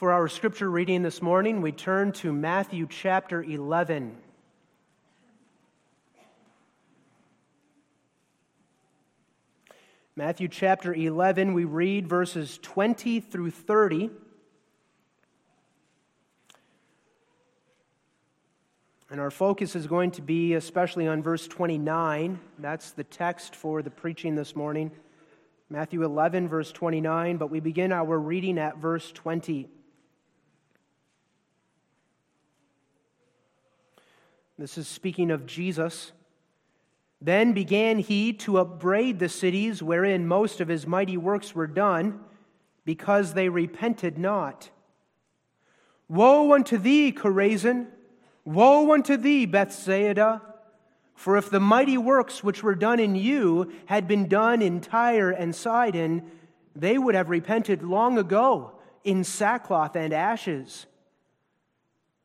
For our scripture reading this morning, we turn to Matthew chapter 11. Matthew chapter 11, we read verses 20 through 30. And our focus is going to be especially on verse 29. That's the text for the preaching this morning. Matthew 11, verse 29, but we begin our reading at verse 20. This is speaking of Jesus. Then began he to upbraid the cities wherein most of his mighty works were done, because they repented not. Woe unto thee, Chorazin! Woe unto thee, Bethsaida! For if the mighty works which were done in you had been done in Tyre and Sidon, they would have repented long ago in sackcloth and ashes.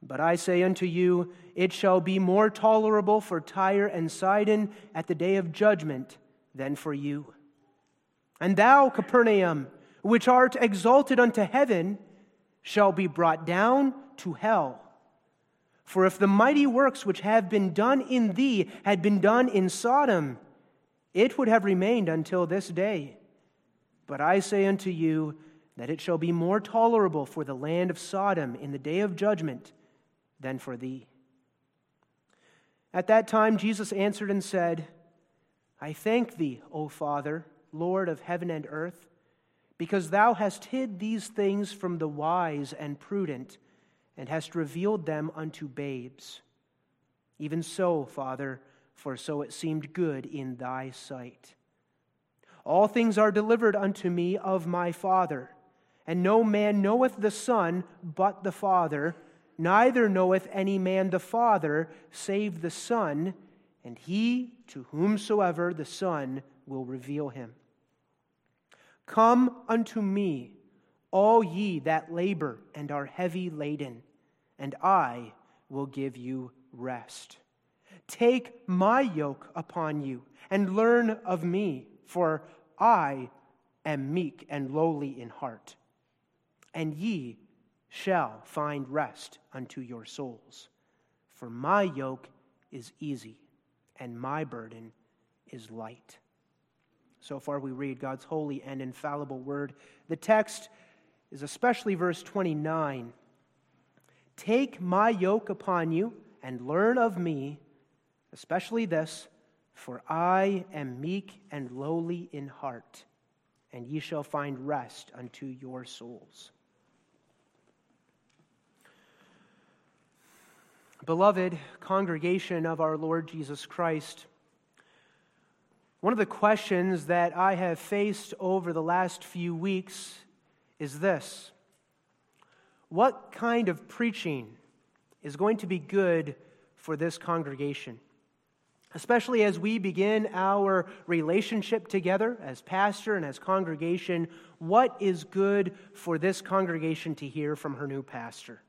But I say unto you, it shall be more tolerable for Tyre and Sidon at the day of judgment than for you. And thou, Capernaum, which art exalted unto heaven, shall be brought down to hell. For if the mighty works which have been done in thee had been done in Sodom, it would have remained until this day. But I say unto you that it shall be more tolerable for the land of Sodom in the day of judgment than for thee. At that time, Jesus answered and said, I thank thee, O Father, Lord of heaven and earth, because thou hast hid these things from the wise and prudent and hast revealed them unto babes. Even so, Father, for so it seemed good in thy sight. All things are delivered unto me of my Father, and no man knoweth the Son but the Father, neither knoweth any man the Father save the Son, and he to whomsoever the Son will reveal him. Come unto me all ye that labor and are heavy laden, and I will give you rest. Take my yoke upon you and learn of me, for I am meek and lowly in heart, and ye shall find rest unto your souls. For my yoke is easy and my burden is light. So far, we read God's holy and infallible word. The text is especially verse 29 Take my yoke upon you and learn of me, especially this, for I am meek and lowly in heart, and ye shall find rest unto your souls. Beloved congregation of our Lord Jesus Christ, one of the questions that I have faced over the last few weeks is this What kind of preaching is going to be good for this congregation? Especially as we begin our relationship together as pastor and as congregation, what is good for this congregation to hear from her new pastor?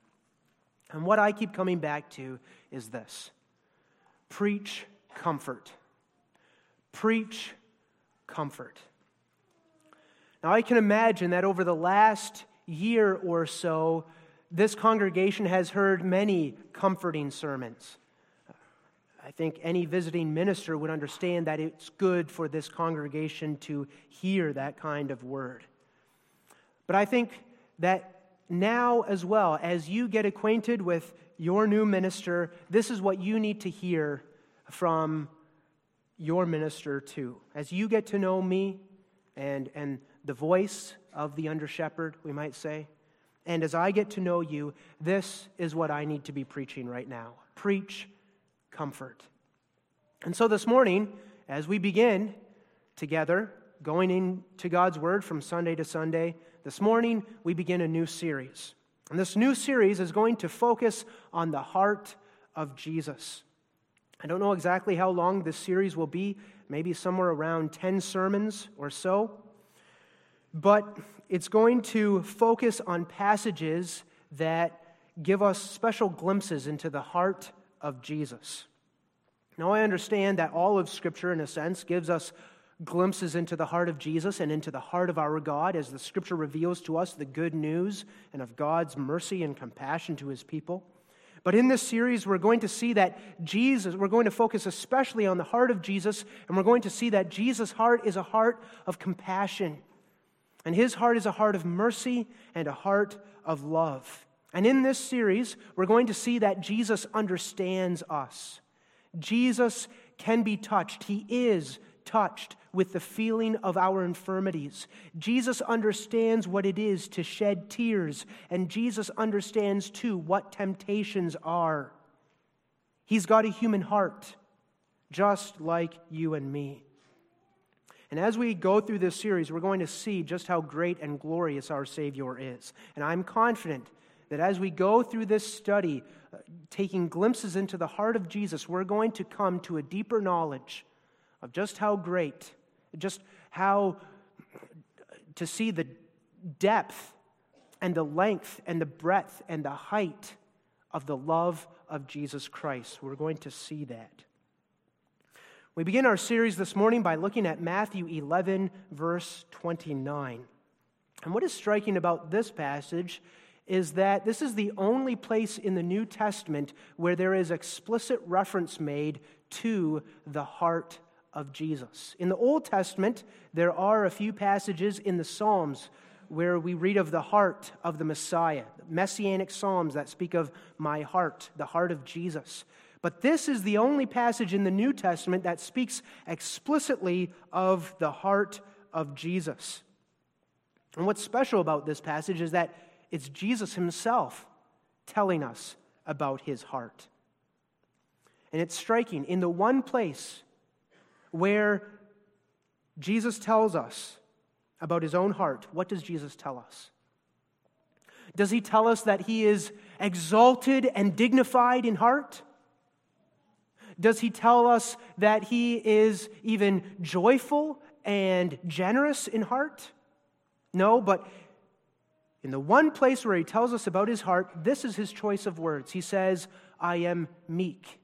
And what I keep coming back to is this preach comfort. Preach comfort. Now, I can imagine that over the last year or so, this congregation has heard many comforting sermons. I think any visiting minister would understand that it's good for this congregation to hear that kind of word. But I think that now as well, as you get acquainted with your new minister, this is what you need to hear from your minister too. As you get to know me and, and the voice of the under shepherd, we might say, and as I get to know you, this is what I need to be preaching right now. Preach comfort. And so this morning, as we begin together, going into God's Word from Sunday to Sunday, this morning we begin a new series. And this new series is going to focus on the heart of Jesus. I don't know exactly how long this series will be, maybe somewhere around 10 sermons or so. But it's going to focus on passages that give us special glimpses into the heart of Jesus. Now, I understand that all of Scripture, in a sense, gives us glimpses into the heart of Jesus and into the heart of our God as the scripture reveals to us the good news and of God's mercy and compassion to his people. But in this series, we're going to see that Jesus, we're going to focus especially on the heart of Jesus, and we're going to see that Jesus' heart is a heart of compassion. And his heart is a heart of mercy and a heart of love. And in this series, we're going to see that Jesus understands us. Jesus can be touched. He is touched with the feeling of our infirmities. Jesus understands what it is to shed tears, and Jesus understands too what temptations are. He's got a human heart, just like you and me. And as we go through this series, we're going to see just how great and glorious our Savior is. And I'm confident that as we go through this study, uh, taking glimpses into the heart of Jesus, we're going to come to a deeper knowledge of just how great, just how to see the depth and the length and the breadth and the height of the love of Jesus Christ. We're going to see that. We begin our series this morning by looking at Matthew 11, verse 29. And what is striking about this passage is that this is the only place in the New Testament where there is explicit reference made to the heart of Jesus. In the Old Testament, there are a few passages in the Psalms where we read of the heart of the Messiah, messianic Psalms that speak of my heart, the heart of Jesus. But this is the only passage in the New Testament that speaks explicitly of the heart of Jesus. And what's special about this passage is that it's Jesus himself telling us about his heart. And it's striking. In the one place where Jesus tells us about his own heart, what does Jesus tell us? Does he tell us that he is exalted and dignified in heart? Does he tell us that he is even joyful and generous in heart? No, but in the one place where he tells us about his heart, this is his choice of words. He says, I am meek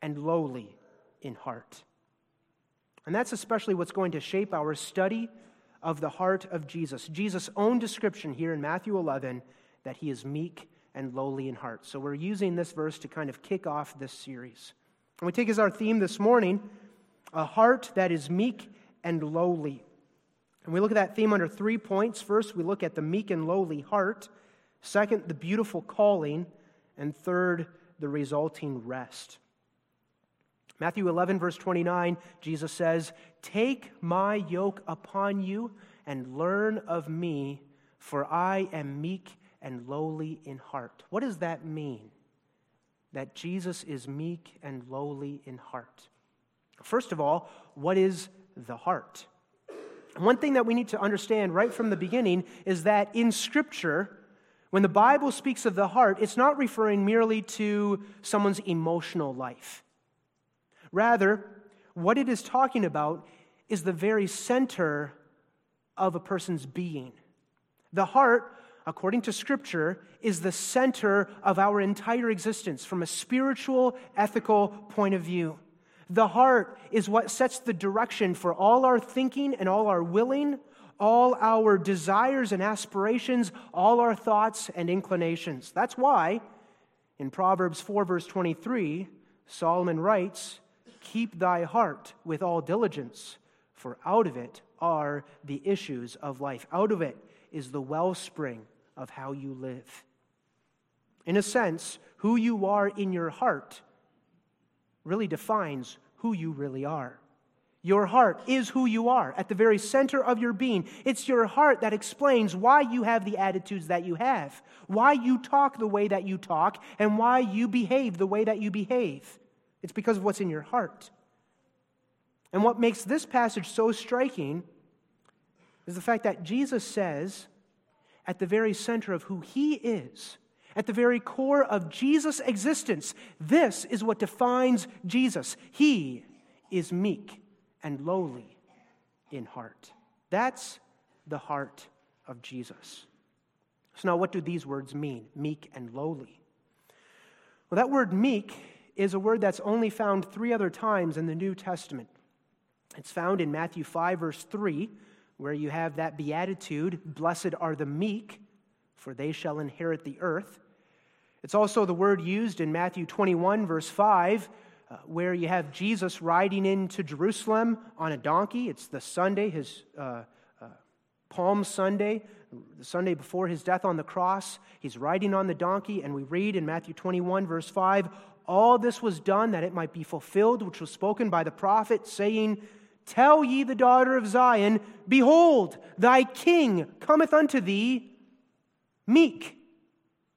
and lowly in heart. And that's especially what's going to shape our study of the heart of Jesus. Jesus' own description here in Matthew 11 that he is meek and lowly in heart. So we're using this verse to kind of kick off this series. And we take as our theme this morning a heart that is meek and lowly. And we look at that theme under three points. First, we look at the meek and lowly heart. Second, the beautiful calling. And third, the resulting rest. Matthew 11, verse 29, Jesus says, Take my yoke upon you and learn of me, for I am meek and lowly in heart. What does that mean? That Jesus is meek and lowly in heart. First of all, what is the heart? One thing that we need to understand right from the beginning is that in Scripture, when the Bible speaks of the heart, it's not referring merely to someone's emotional life. Rather, what it is talking about is the very center of a person's being. The heart, according to Scripture, is the center of our entire existence from a spiritual, ethical point of view. The heart is what sets the direction for all our thinking and all our willing, all our desires and aspirations, all our thoughts and inclinations. That's why in Proverbs 4, verse 23, Solomon writes, Keep thy heart with all diligence, for out of it are the issues of life. Out of it is the wellspring of how you live. In a sense, who you are in your heart really defines who you really are. Your heart is who you are at the very center of your being. It's your heart that explains why you have the attitudes that you have, why you talk the way that you talk, and why you behave the way that you behave. It's because of what's in your heart. And what makes this passage so striking is the fact that Jesus says, at the very center of who he is, at the very core of Jesus' existence, this is what defines Jesus. He is meek and lowly in heart. That's the heart of Jesus. So, now what do these words mean, meek and lowly? Well, that word meek is a word that's only found three other times in the New Testament. It's found in Matthew 5, verse 3, where you have that beatitude Blessed are the meek, for they shall inherit the earth. It's also the word used in Matthew 21, verse 5, uh, where you have Jesus riding into Jerusalem on a donkey. It's the Sunday, his uh, uh, Palm Sunday, the Sunday before his death on the cross. He's riding on the donkey, and we read in Matthew 21, verse 5 All this was done that it might be fulfilled, which was spoken by the prophet, saying, Tell ye the daughter of Zion, Behold, thy king cometh unto thee, meek,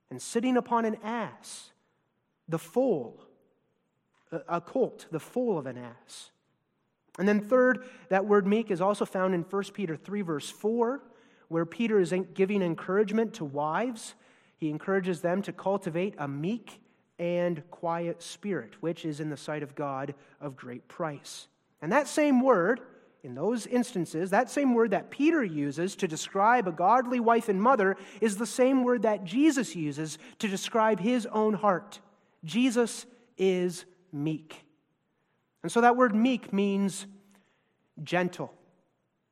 and sitting upon an ass, the foal, a colt, the foal of an ass. And then, third, that word meek is also found in 1 Peter 3, verse 4, where Peter is giving encouragement to wives. He encourages them to cultivate a meek and quiet spirit, which is in the sight of God of great price. And that same word, in those instances, that same word that Peter uses to describe a godly wife and mother is the same word that Jesus uses to describe his own heart. Jesus is meek. And so that word meek means gentle,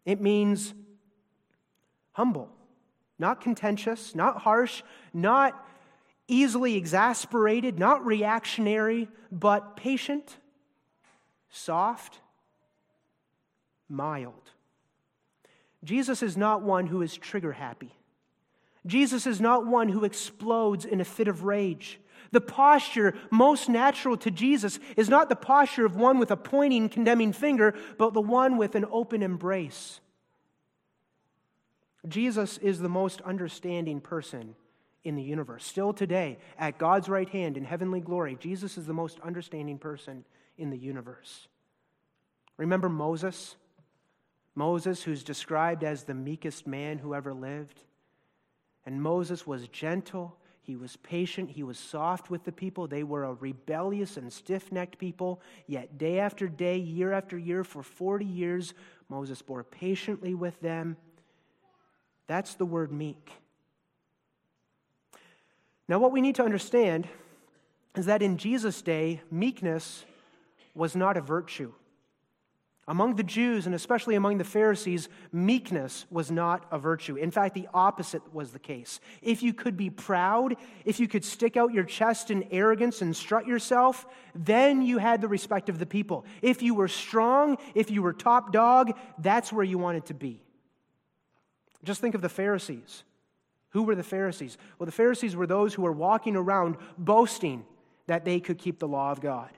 it means humble, not contentious, not harsh, not easily exasperated, not reactionary, but patient, soft, mild. Jesus is not one who is trigger happy. Jesus is not one who explodes in a fit of rage. The posture most natural to Jesus is not the posture of one with a pointing, condemning finger, but the one with an open embrace. Jesus is the most understanding person in the universe. Still today, at God's right hand in heavenly glory, Jesus is the most understanding person in the universe. Remember Moses? Moses, who's described as the meekest man who ever lived. And Moses was gentle, he was patient, he was soft with the people. They were a rebellious and stiff necked people. Yet, day after day, year after year, for 40 years, Moses bore patiently with them. That's the word meek. Now, what we need to understand is that in Jesus' day, meekness was not a virtue. Among the Jews, and especially among the Pharisees, meekness was not a virtue. In fact, the opposite was the case. If you could be proud, if you could stick out your chest in arrogance and strut yourself, then you had the respect of the people. If you were strong, if you were top dog, that's where you wanted to be. Just think of the Pharisees. Who were the Pharisees? Well, the Pharisees were those who were walking around boasting that they could keep the law of God.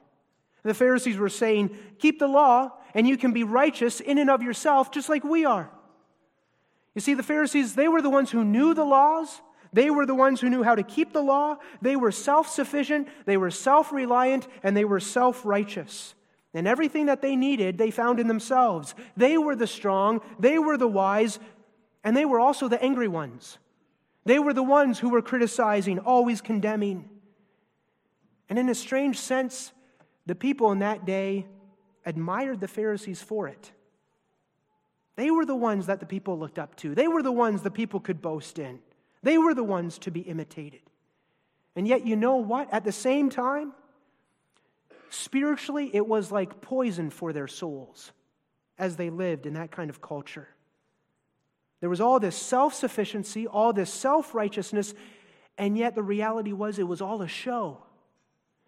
The Pharisees were saying, Keep the law, and you can be righteous in and of yourself, just like we are. You see, the Pharisees, they were the ones who knew the laws. They were the ones who knew how to keep the law. They were self sufficient, they were self reliant, and they were self righteous. And everything that they needed, they found in themselves. They were the strong, they were the wise, and they were also the angry ones. They were the ones who were criticizing, always condemning. And in a strange sense, the people in that day admired the Pharisees for it. They were the ones that the people looked up to. They were the ones the people could boast in. They were the ones to be imitated. And yet, you know what? At the same time, spiritually, it was like poison for their souls as they lived in that kind of culture. There was all this self sufficiency, all this self righteousness, and yet the reality was it was all a show.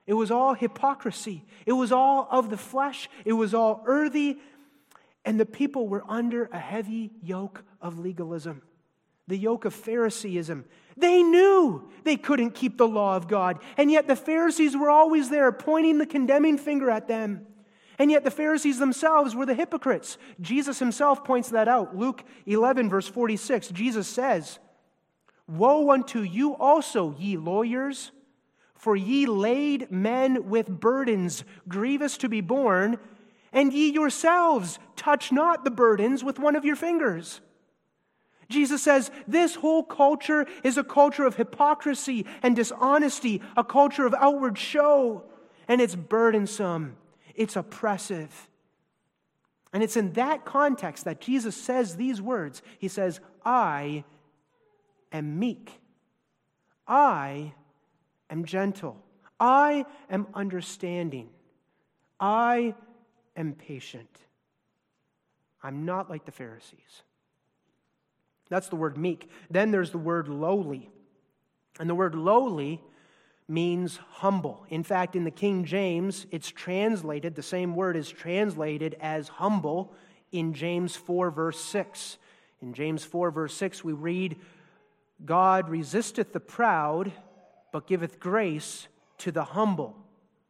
It was all hypocrisy. It was all of the flesh. It was all earthy. And the people were under a heavy yoke of legalism, the yoke of Phariseeism. They knew they couldn't keep the law of God. And yet the Pharisees were always there pointing the condemning finger at them. And yet the Pharisees themselves were the hypocrites. Jesus himself points that out. Luke 11, verse 46, Jesus says, Woe unto you also, ye lawyers! For ye lade men with burdens grievous to be borne, and ye yourselves touch not the burdens with one of your fingers. Jesus says this whole culture is a culture of hypocrisy and dishonesty, a culture of outward show, and it's burdensome, it's oppressive. And it's in that context that Jesus says these words He says, I am meek. I am gentle. I am understanding. I am patient. I'm not like the Pharisees. That's the word meek. Then there's the word lowly. And the word lowly means humble. In fact, in the King James, it's translated, the same word is translated as humble in James 4, verse 6. In James 4, verse 6, we read, God resisteth the proud, but giveth grace to the humble.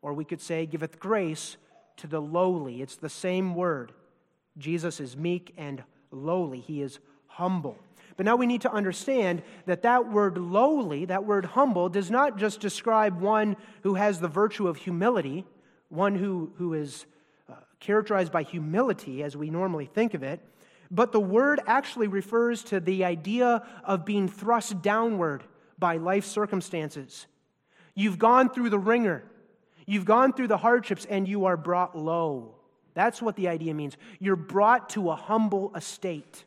Or we could say, giveth grace to the lowly. It's the same word. Jesus is meek and lowly, he is humble. But now we need to understand that that word lowly, that word humble, does not just describe one who has the virtue of humility, one who, who is uh, characterized by humility as we normally think of it, but the word actually refers to the idea of being thrust downward by life circumstances. You've gone through the wringer, you've gone through the hardships, and you are brought low. That's what the idea means. You're brought to a humble estate.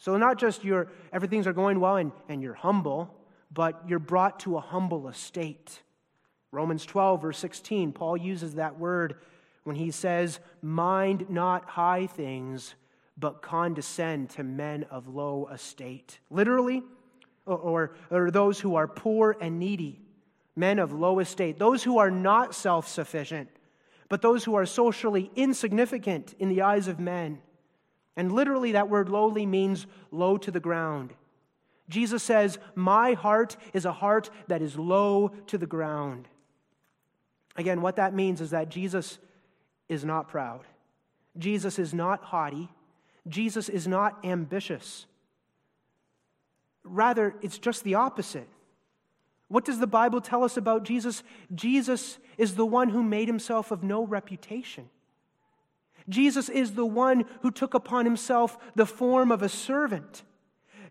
So, not just your everything's are going well and, and you're humble, but you're brought to a humble estate. Romans 12, verse 16, Paul uses that word when he says, Mind not high things, but condescend to men of low estate. Literally, or, or, or those who are poor and needy, men of low estate, those who are not self sufficient, but those who are socially insignificant in the eyes of men. And literally, that word lowly means low to the ground. Jesus says, My heart is a heart that is low to the ground. Again, what that means is that Jesus is not proud, Jesus is not haughty, Jesus is not ambitious. Rather, it's just the opposite. What does the Bible tell us about Jesus? Jesus is the one who made himself of no reputation. Jesus is the one who took upon himself the form of a servant.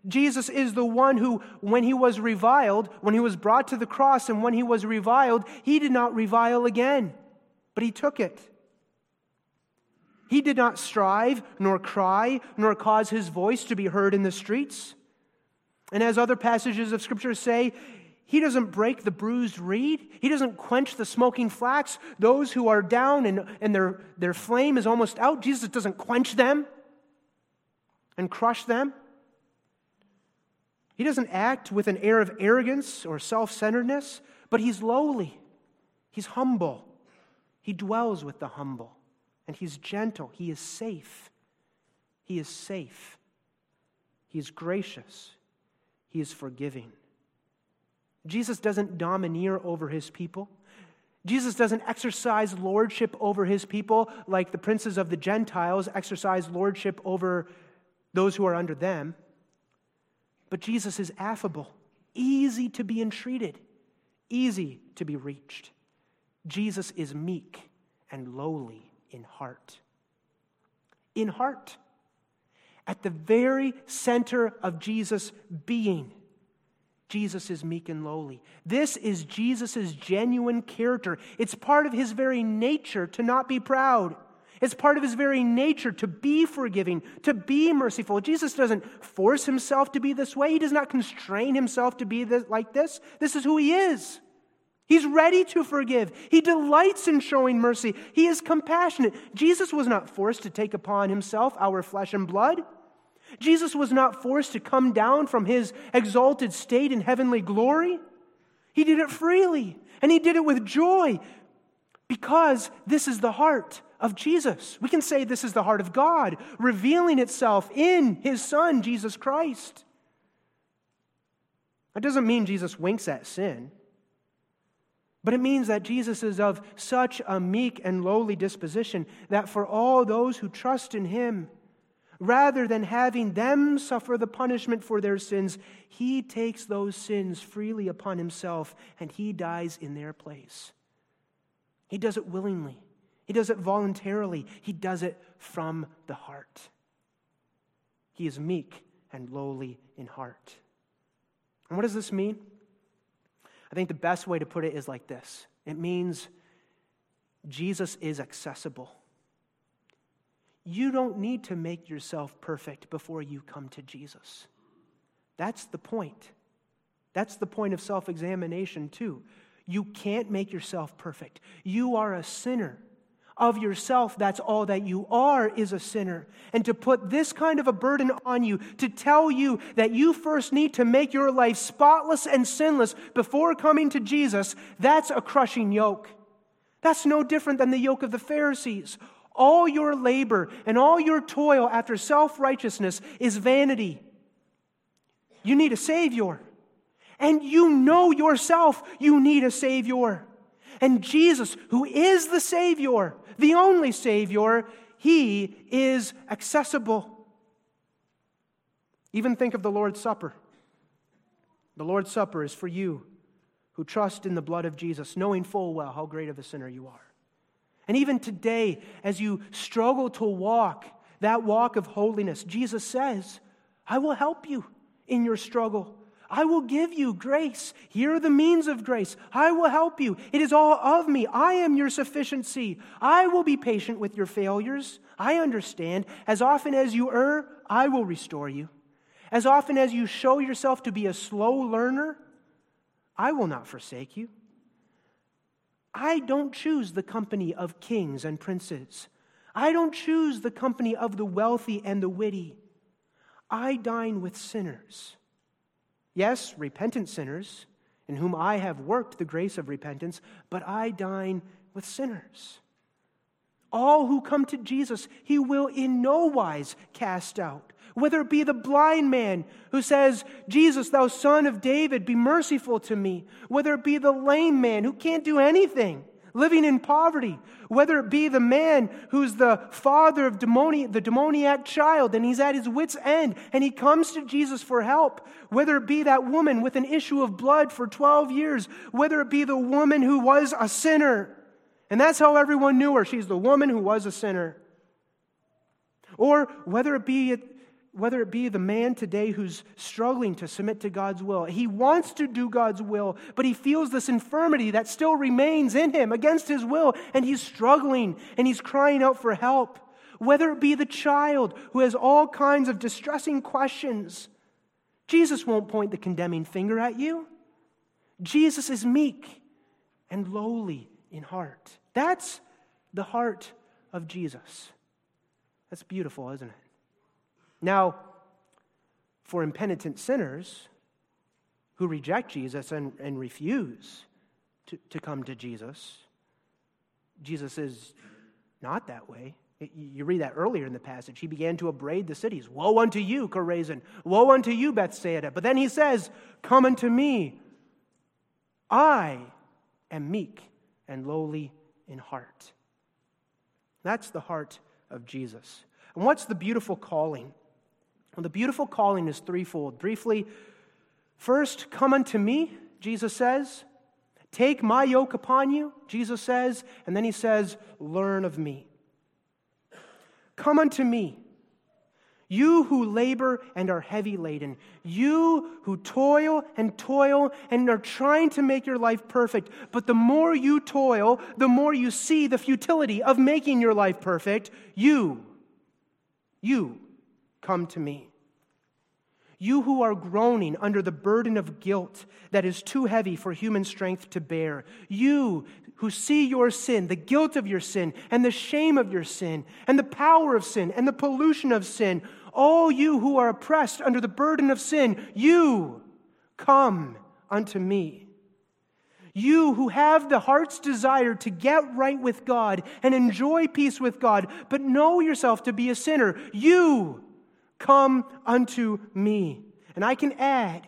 Jesus is the one who, when he was reviled, when he was brought to the cross, and when he was reviled, he did not revile again, but he took it. He did not strive, nor cry, nor cause his voice to be heard in the streets. And as other passages of Scripture say, he doesn't break the bruised reed. He doesn't quench the smoking flax. Those who are down and, and their, their flame is almost out, Jesus doesn't quench them and crush them. He doesn't act with an air of arrogance or self centeredness, but he's lowly. He's humble. He dwells with the humble. And he's gentle. He is safe. He is safe. He is gracious. He is forgiving. Jesus doesn't domineer over his people. Jesus doesn't exercise lordship over his people like the princes of the Gentiles exercise lordship over those who are under them. But Jesus is affable, easy to be entreated, easy to be reached. Jesus is meek and lowly in heart. In heart. At the very center of Jesus' being Jesus is meek and lowly. This is Jesus' genuine character. It's part of his very nature to not be proud. It's part of his very nature to be forgiving, to be merciful. Jesus doesn't force himself to be this way. He does not constrain himself to be this, like this. This is who he is. He's ready to forgive. He delights in showing mercy. He is compassionate. Jesus was not forced to take upon himself our flesh and blood. Jesus was not forced to come down from his exalted state in heavenly glory. He did it freely, and he did it with joy because this is the heart of Jesus. We can say this is the heart of God, revealing itself in his Son, Jesus Christ. That doesn't mean Jesus winks at sin, but it means that Jesus is of such a meek and lowly disposition that for all those who trust in him, Rather than having them suffer the punishment for their sins, he takes those sins freely upon himself and he dies in their place. He does it willingly, he does it voluntarily, he does it from the heart. He is meek and lowly in heart. And what does this mean? I think the best way to put it is like this it means Jesus is accessible. You don't need to make yourself perfect before you come to Jesus. That's the point. That's the point of self examination, too. You can't make yourself perfect. You are a sinner, of yourself, that's all that you are, is a sinner. And to put this kind of a burden on you, to tell you that you first need to make your life spotless and sinless before coming to Jesus, that's a crushing yoke. That's no different than the yoke of the Pharisees. All your labor and all your toil after self righteousness is vanity. You need a Savior. And you know yourself you need a Savior. And Jesus, who is the Savior, the only Savior, He is accessible. Even think of the Lord's Supper. The Lord's Supper is for you who trust in the blood of Jesus, knowing full well how great of a sinner you are. And even today, as you struggle to walk that walk of holiness, Jesus says, I will help you in your struggle. I will give you grace. Here are the means of grace. I will help you. It is all of me. I am your sufficiency. I will be patient with your failures. I understand. As often as you err, I will restore you. As often as you show yourself to be a slow learner, I will not forsake you. I don't choose the company of kings and princes. I don't choose the company of the wealthy and the witty. I dine with sinners. Yes, repentant sinners, in whom I have worked the grace of repentance, but I dine with sinners. All who come to Jesus, he will in no wise cast out. Whether it be the blind man who says, Jesus, thou son of David, be merciful to me. Whether it be the lame man who can't do anything living in poverty, whether it be the man who's the father of demoni- the demoniac child and he's at his wits' end and he comes to Jesus for help, whether it be that woman with an issue of blood for 12 years, whether it be the woman who was a sinner. And that's how everyone knew her. She's the woman who was a sinner. Or whether it be whether it be the man today who's struggling to submit to God's will. He wants to do God's will, but he feels this infirmity that still remains in him against his will, and he's struggling and he's crying out for help. Whether it be the child who has all kinds of distressing questions, Jesus won't point the condemning finger at you. Jesus is meek and lowly in heart. That's the heart of Jesus. That's beautiful, isn't it? Now, for impenitent sinners who reject Jesus and, and refuse to, to come to Jesus, Jesus is not that way. You read that earlier in the passage. He began to upbraid the cities. Woe unto you, Chorazin! Woe unto you, Bethsaida! But then he says, Come unto me. I am meek and lowly in heart. That's the heart of Jesus. And what's the beautiful calling well, the beautiful calling is threefold. Briefly, first, come unto me, Jesus says. Take my yoke upon you, Jesus says. And then he says, learn of me. Come unto me. You who labor and are heavy laden, you who toil and toil and are trying to make your life perfect, but the more you toil, the more you see the futility of making your life perfect, you, you come to me. You who are groaning under the burden of guilt that is too heavy for human strength to bear. You who see your sin, the guilt of your sin, and the shame of your sin, and the power of sin, and the pollution of sin. All you who are oppressed under the burden of sin, you come unto me. You who have the heart's desire to get right with God and enjoy peace with God, but know yourself to be a sinner, you Come unto me. And I can add,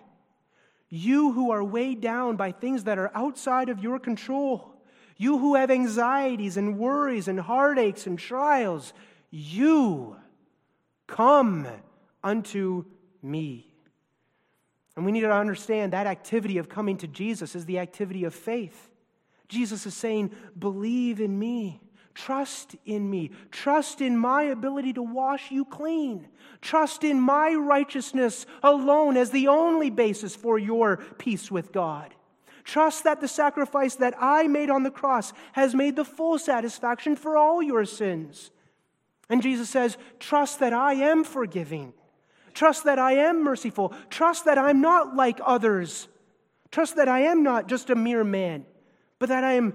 you who are weighed down by things that are outside of your control, you who have anxieties and worries and heartaches and trials, you come unto me. And we need to understand that activity of coming to Jesus is the activity of faith. Jesus is saying, Believe in me. Trust in me. Trust in my ability to wash you clean. Trust in my righteousness alone as the only basis for your peace with God. Trust that the sacrifice that I made on the cross has made the full satisfaction for all your sins. And Jesus says, Trust that I am forgiving. Trust that I am merciful. Trust that I'm not like others. Trust that I am not just a mere man, but that I am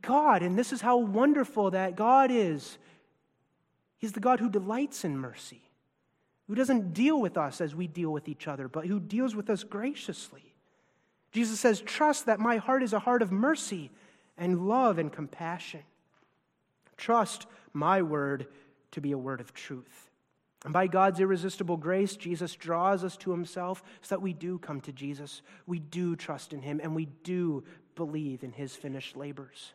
God, and this is how wonderful that God is. He's the God who delights in mercy, who doesn't deal with us as we deal with each other, but who deals with us graciously. Jesus says, Trust that my heart is a heart of mercy and love and compassion. Trust my word to be a word of truth. And by God's irresistible grace, Jesus draws us to himself so that we do come to Jesus. We do trust in him and we do believe in his finished labors.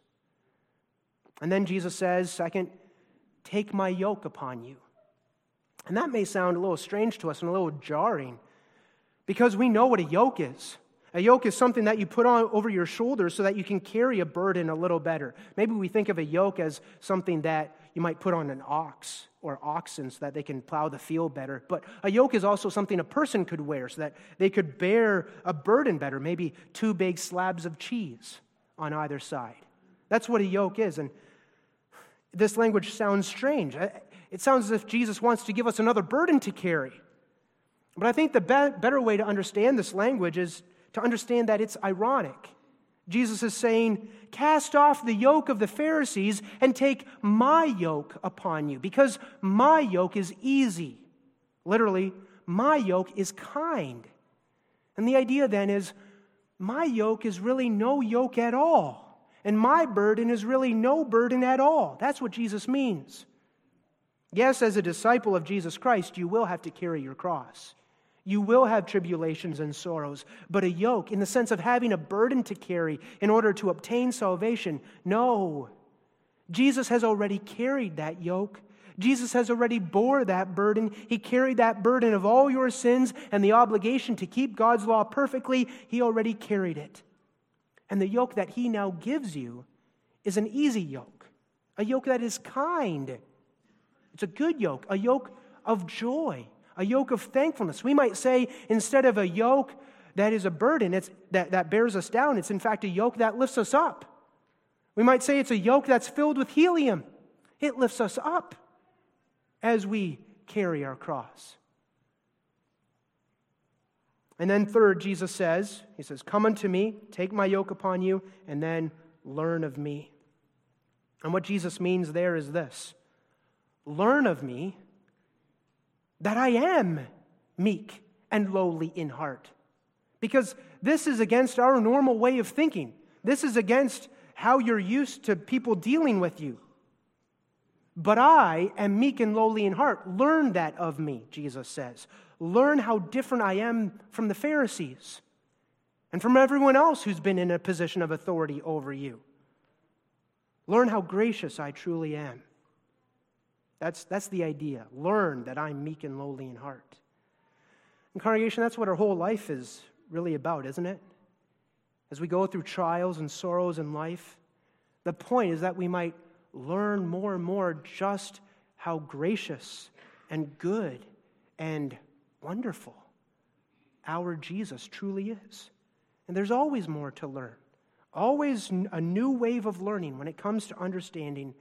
And then Jesus says, second, take my yoke upon you. And that may sound a little strange to us and a little jarring because we know what a yoke is. A yoke is something that you put on over your shoulders so that you can carry a burden a little better. Maybe we think of a yoke as something that you might put on an ox or oxen so that they can plow the field better. But a yoke is also something a person could wear so that they could bear a burden better, maybe two big slabs of cheese on either side. That's what a yoke is. And this language sounds strange. It sounds as if Jesus wants to give us another burden to carry. But I think the be- better way to understand this language is to understand that it's ironic. Jesus is saying, Cast off the yoke of the Pharisees and take my yoke upon you, because my yoke is easy. Literally, my yoke is kind. And the idea then is, my yoke is really no yoke at all, and my burden is really no burden at all. That's what Jesus means. Yes, as a disciple of Jesus Christ, you will have to carry your cross. You will have tribulations and sorrows, but a yoke, in the sense of having a burden to carry in order to obtain salvation, no. Jesus has already carried that yoke. Jesus has already bore that burden. He carried that burden of all your sins and the obligation to keep God's law perfectly. He already carried it. And the yoke that he now gives you is an easy yoke, a yoke that is kind. It's a good yoke, a yoke of joy a yoke of thankfulness. We might say instead of a yoke that is a burden it's, that, that bears us down, it's in fact a yoke that lifts us up. We might say it's a yoke that's filled with helium. It lifts us up as we carry our cross. And then, third, Jesus says, He says, Come unto me, take my yoke upon you, and then learn of me. And what Jesus means there is this learn of me that I am meek and lowly in heart. Because this is against our normal way of thinking. This is against how you're used to people dealing with you. But I am meek and lowly in heart. Learn that of me, Jesus says. Learn how different I am from the Pharisees and from everyone else who's been in a position of authority over you. Learn how gracious I truly am. That's, that's the idea. Learn that I'm meek and lowly in heart. And, congregation, that's what our whole life is really about, isn't it? As we go through trials and sorrows in life, the point is that we might learn more and more just how gracious and good and wonderful our Jesus truly is. And there's always more to learn, always a new wave of learning when it comes to understanding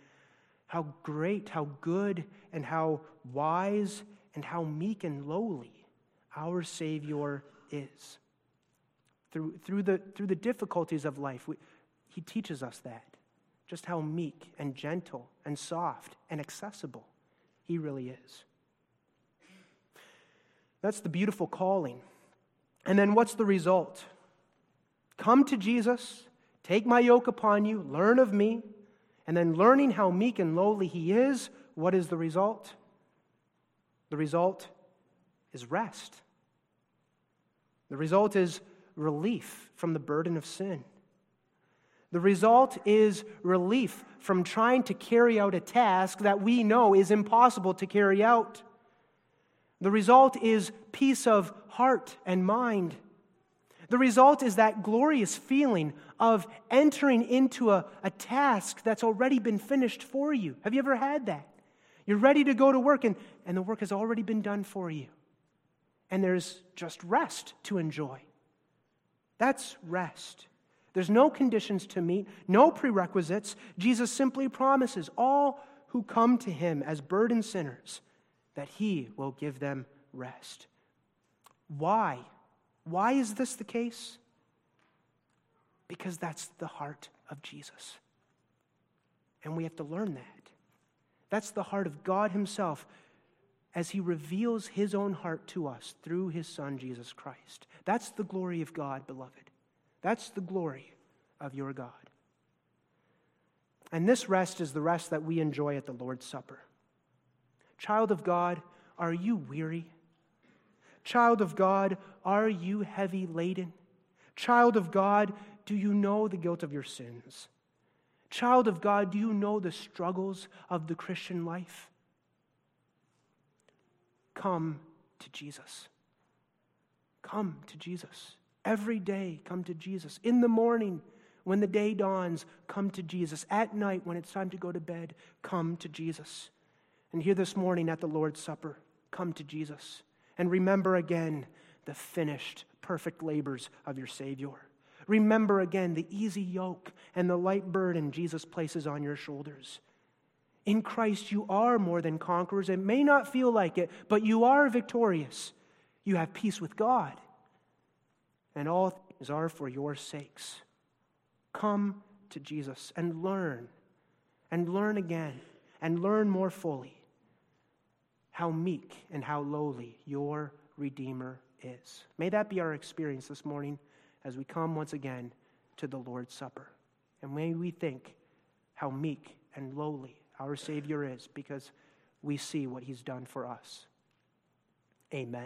how great, how good, and how wise, and how meek and lowly our Savior is. Through, through, the, through the difficulties of life, we, He teaches us that. Just how meek and gentle and soft and accessible He really is. That's the beautiful calling. And then what's the result? Come to Jesus, take my yoke upon you, learn of me, and then learning how meek and lowly he is, what is the result? The result is rest. The result is relief from the burden of sin. The result is relief from trying to carry out a task that we know is impossible to carry out. The result is peace of heart and mind. The result is that glorious feeling of entering into a, a task that's already been finished for you. Have you ever had that? You're ready to go to work, and, and the work has already been done for you. And there's just rest to enjoy. That's rest. There's no conditions to meet, no prerequisites. Jesus simply promises all who come to him as burdened sinners that he will give them rest. Why? Why is this the case? Because that's the heart of Jesus. And we have to learn that. That's the heart of God Himself as He reveals His own heart to us through His Son, Jesus Christ. That's the glory of God, beloved. That's the glory of your God. And this rest is the rest that we enjoy at the Lord's Supper. Child of God, are you weary? Child of God, are you heavy laden? Child of God, do you know the guilt of your sins? Child of God, do you know the struggles of the Christian life? Come to Jesus. Come to Jesus. Every day, come to Jesus. In the morning, when the day dawns, come to Jesus. At night, when it's time to go to bed, come to Jesus. And here this morning at the Lord's Supper, come to Jesus. And remember again the finished, perfect labors of your Savior. Remember again the easy yoke and the light burden Jesus places on your shoulders. In Christ, you are more than conquerors. It may not feel like it, but you are victorious. You have peace with God. And all things are for your sakes. Come to Jesus and learn, and learn again, and learn more fully how meek and how lowly your Redeemer is. May that be our experience this morning as we come once again to the Lord's Supper. And may we think how meek and lowly our Savior is because we see what he's done for us. Amen.